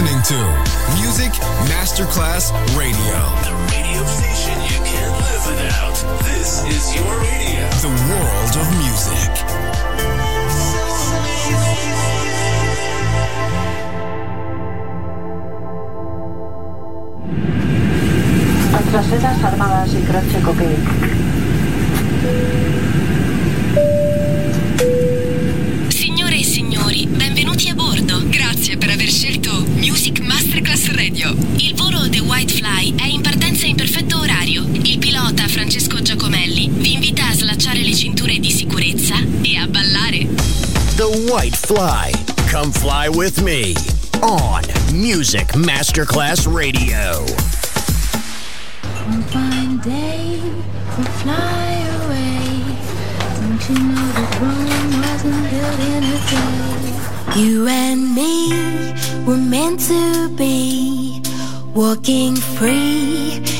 listening to Music Masterclass Radio. The radio station you can't live without. This is your radio. The world of music. Traseras armadas y croce coquet. Francesco Giacomelli vi invita a slacciare le cinture di sicurezza e a ballare. The White Fly. Come fly with me on Music Masterclass Radio. One fine day we'll fly away. Don't you know that Rome wasn't built in a day? You and me were meant to be walking free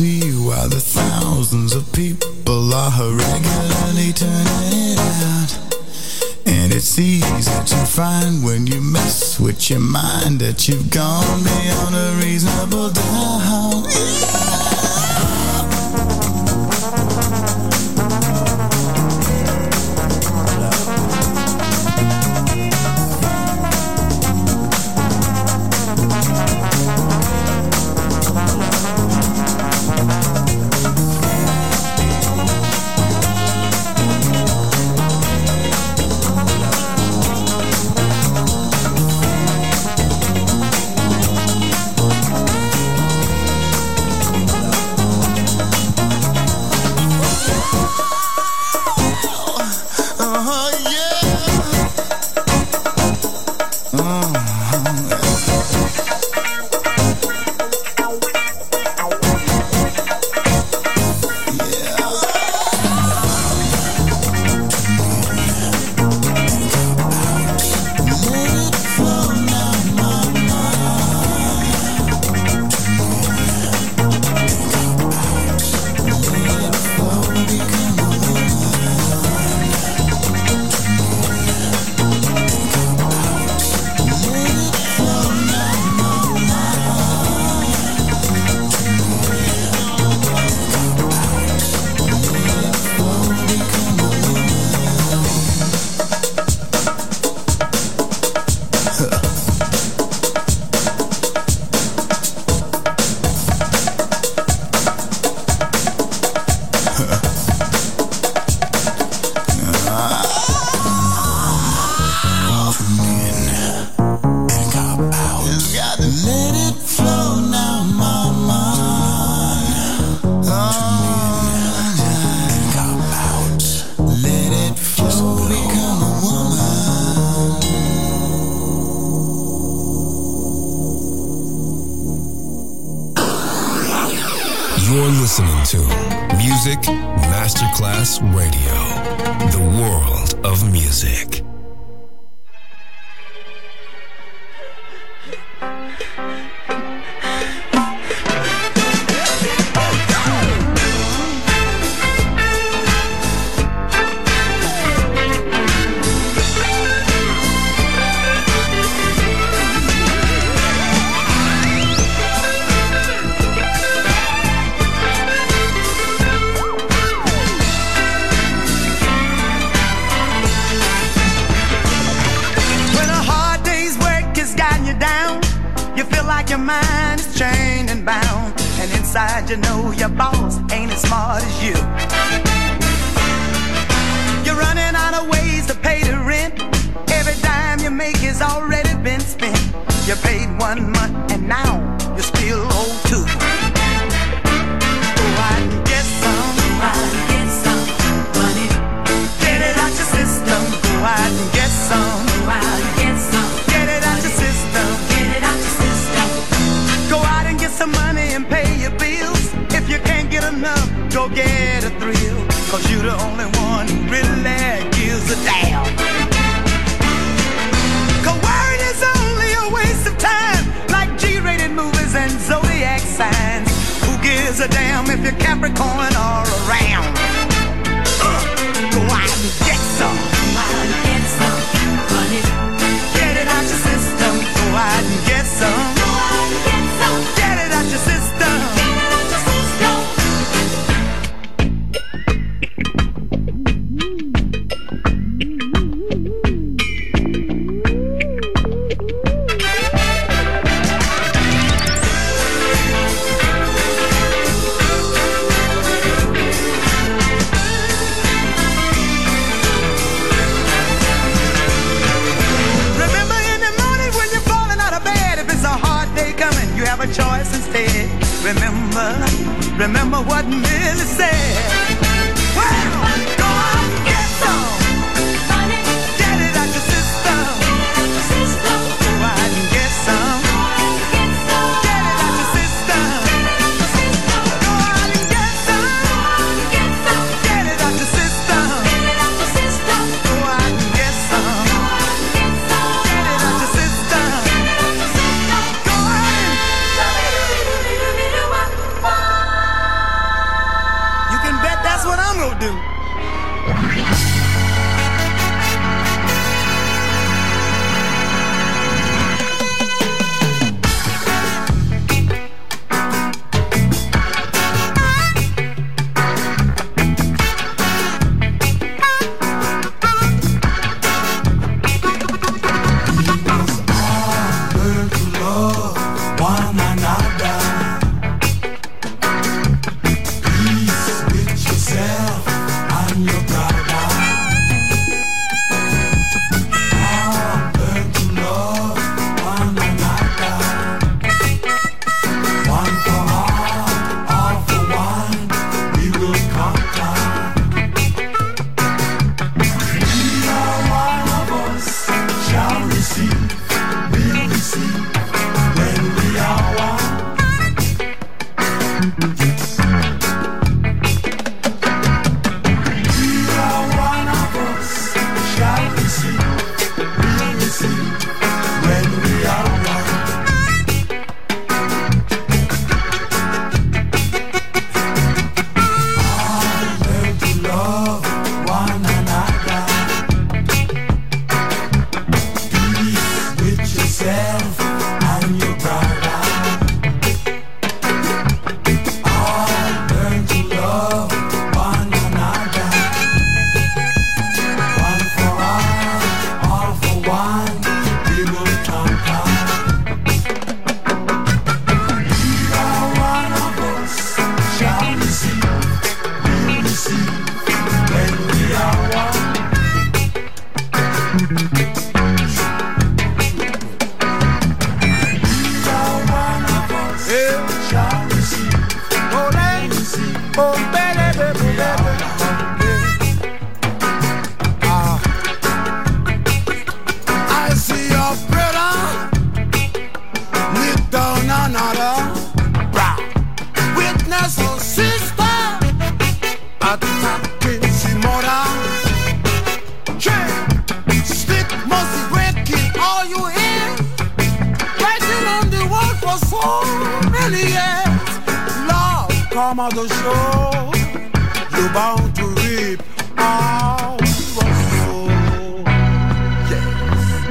see why the thousands of people are regularly turning it out. And it's easy to find when you mess with your mind that you've gone beyond a reasonable doubt. Yeah.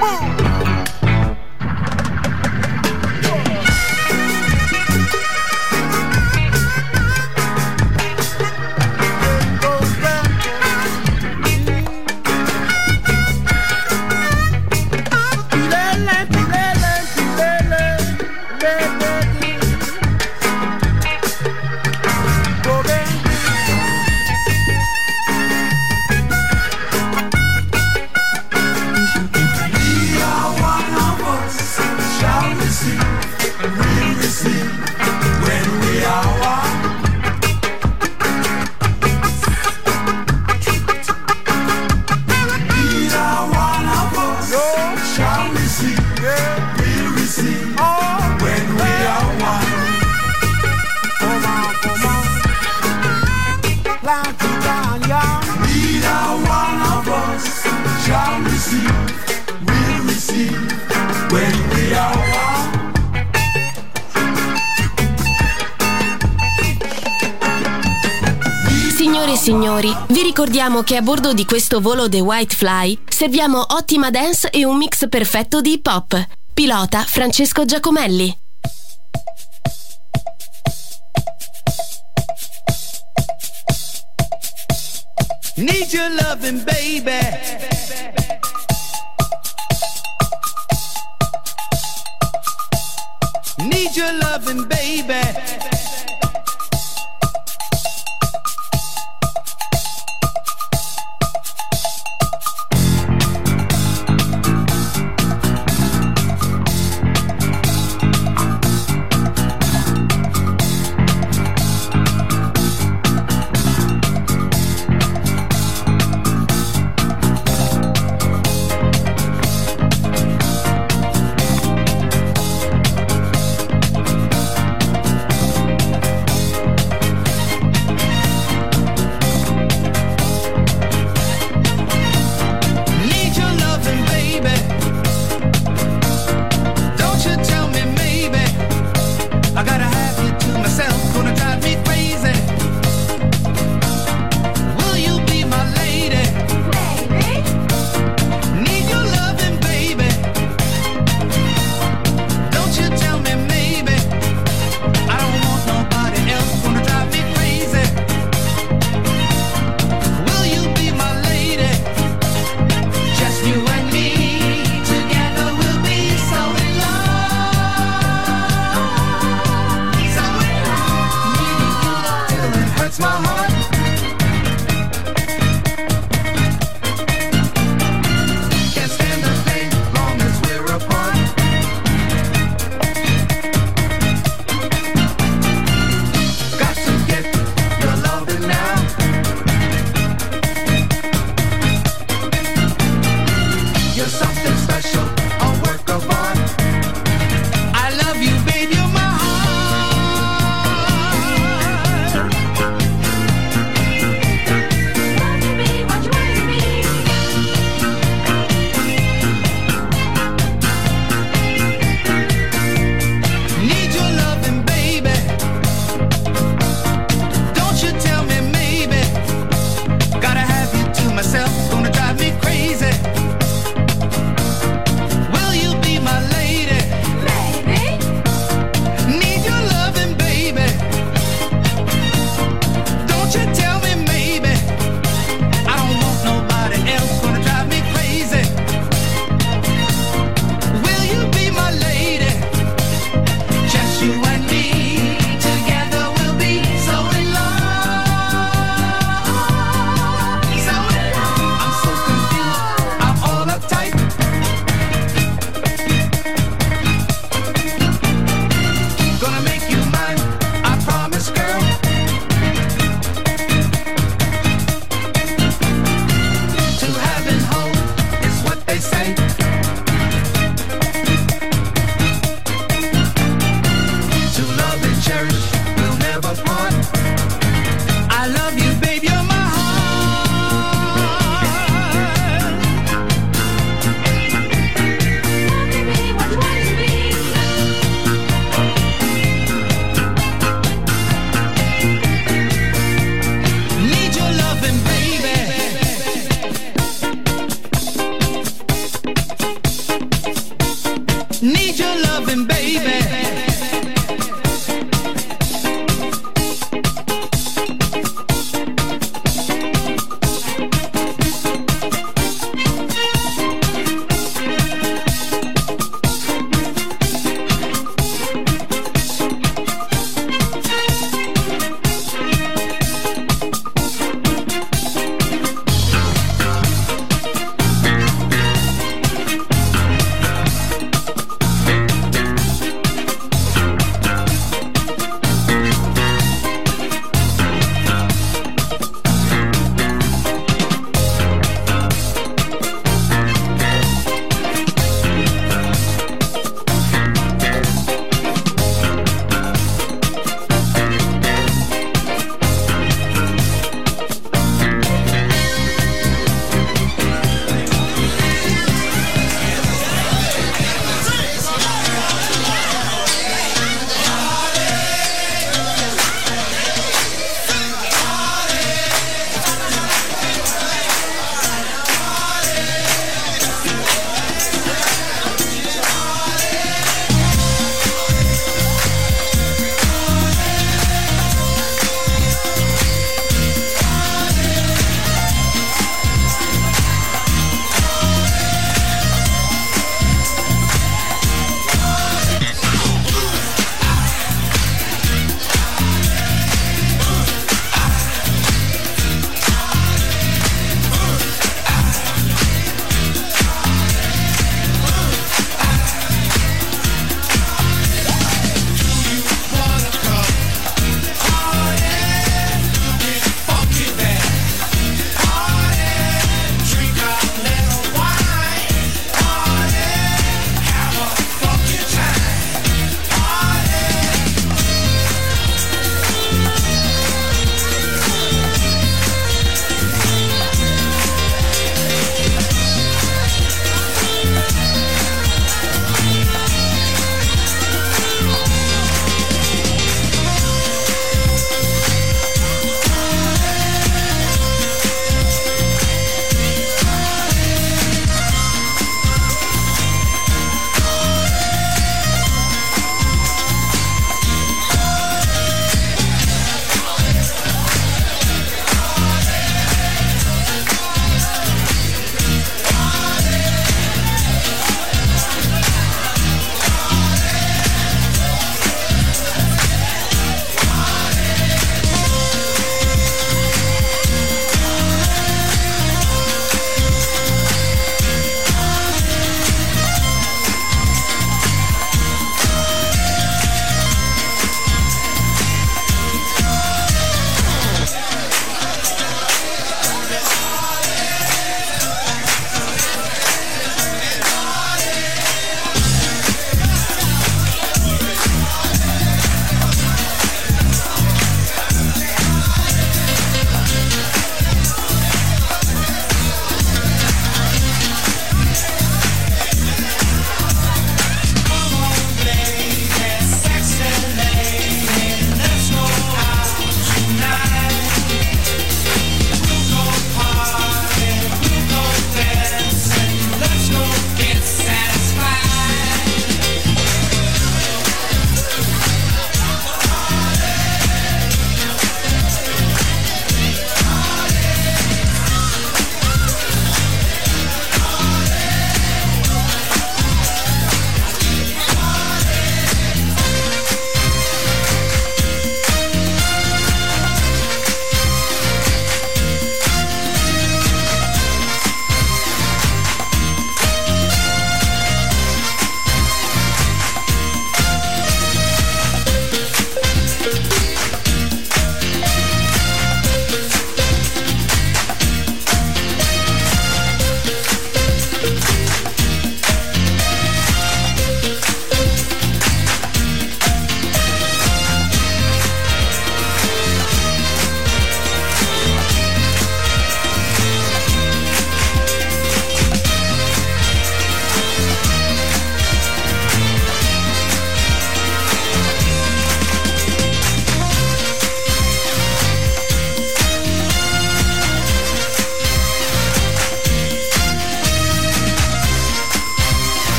Oh. Ricordiamo che a bordo di questo volo The White Fly serviamo ottima dance e un mix perfetto di hip hop. Pilota Francesco Giacomelli. Need your loving, baby.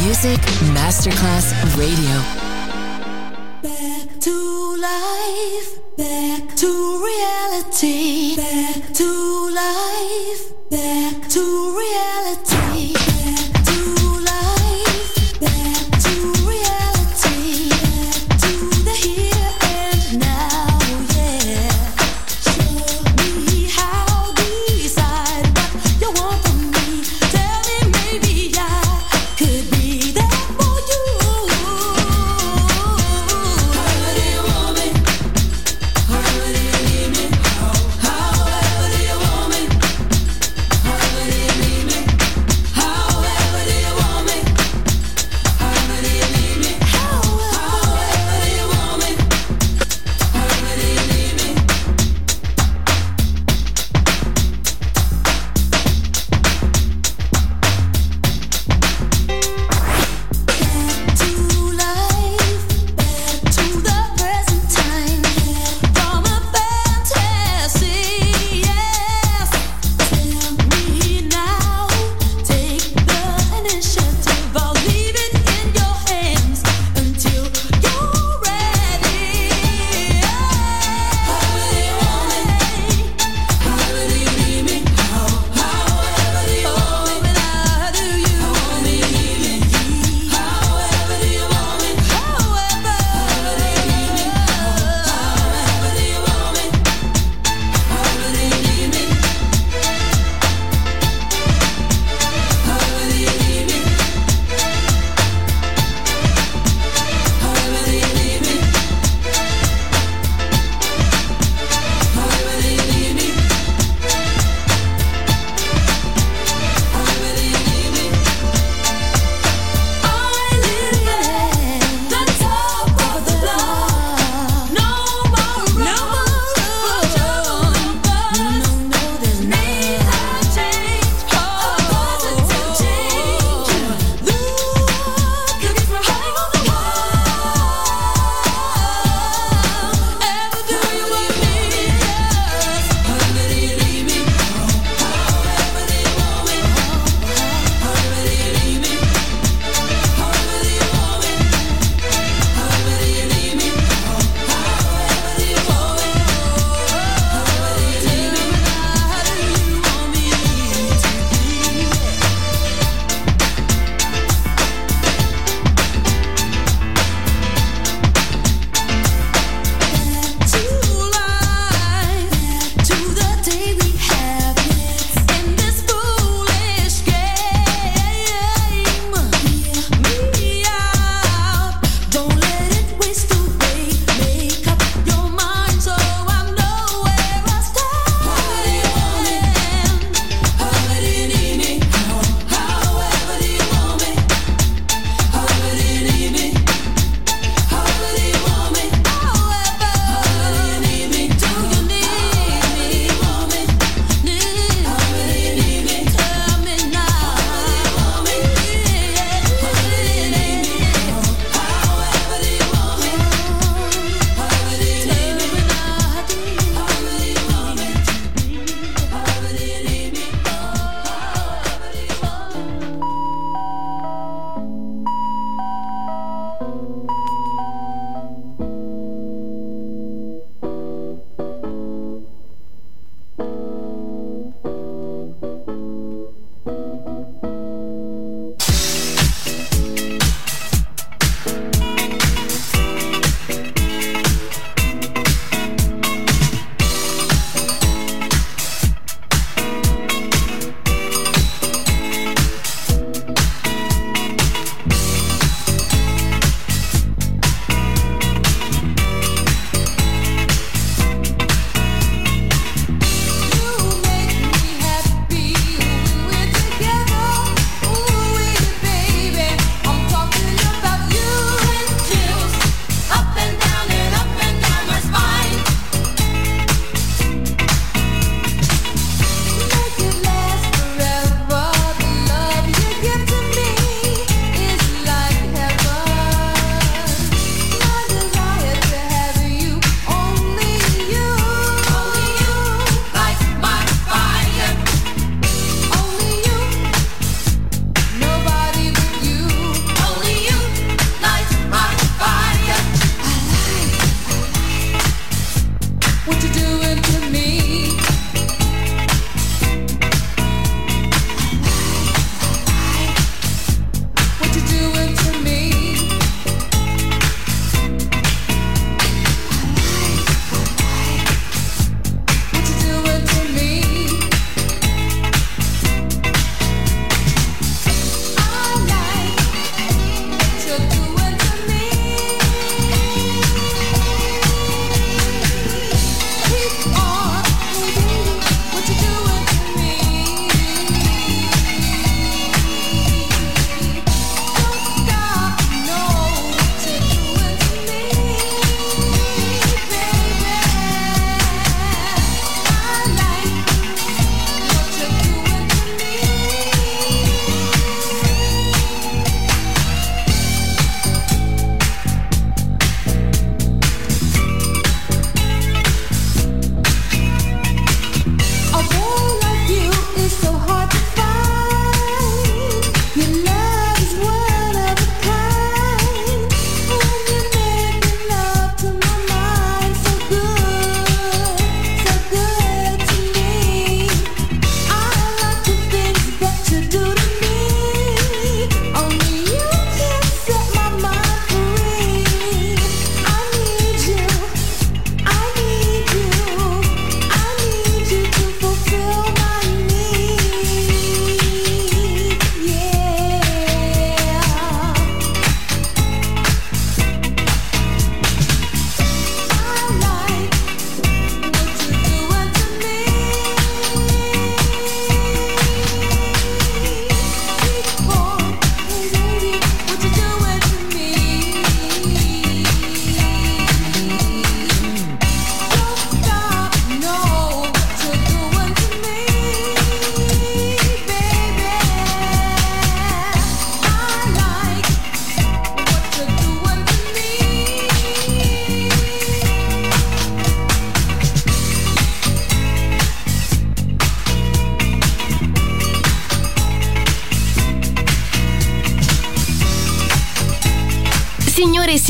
Music Masterclass Radio. Back to life, back to reality, back to life, back to reality.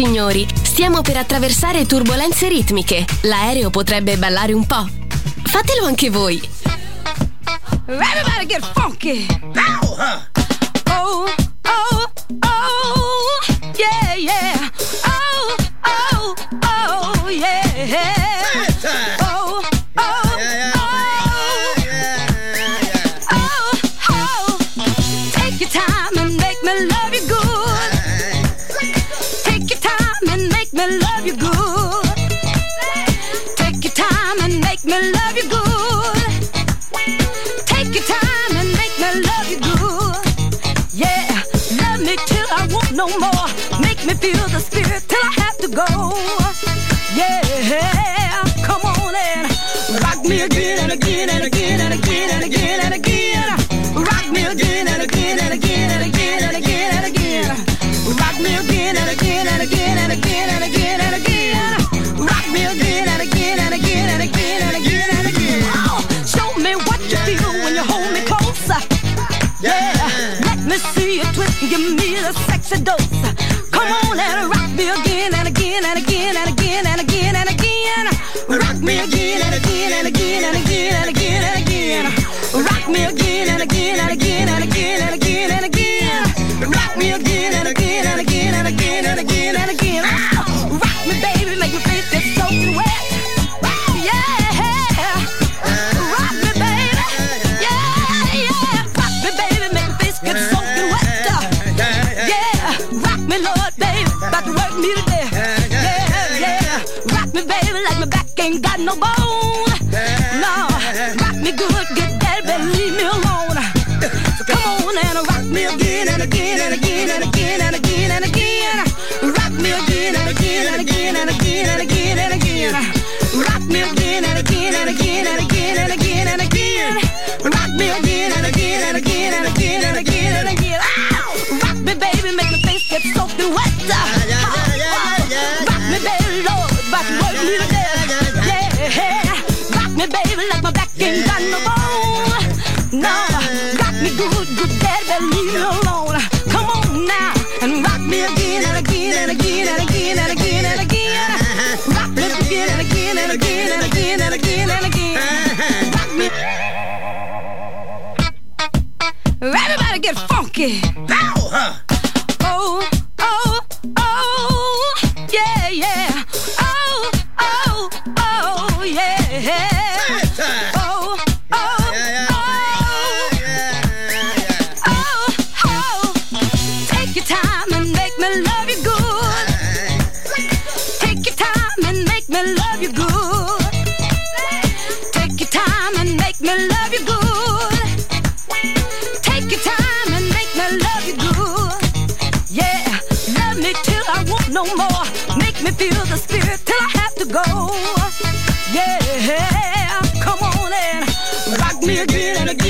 signori, stiamo per attraversare turbulenze ritmiche. L'aereo potrebbe ballare un po'. Fatelo anche voi. Everybody get funky! Now, huh? Oh. seduce no.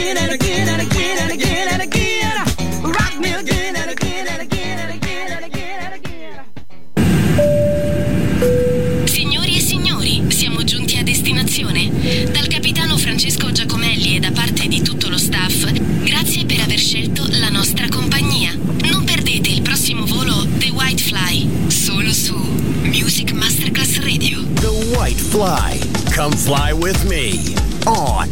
and again and again and again and again. Rock me again and again and again and again and again and again. Signori e signori, siamo giunti a destinazione. Dal capitano Francesco Giacomelli e da parte di tutto lo staff, grazie per aver scelto la nostra compagnia. Non perdete il prossimo volo The White Fly, solo su Music Masterclass Radio. The White Fly. Come fly with me on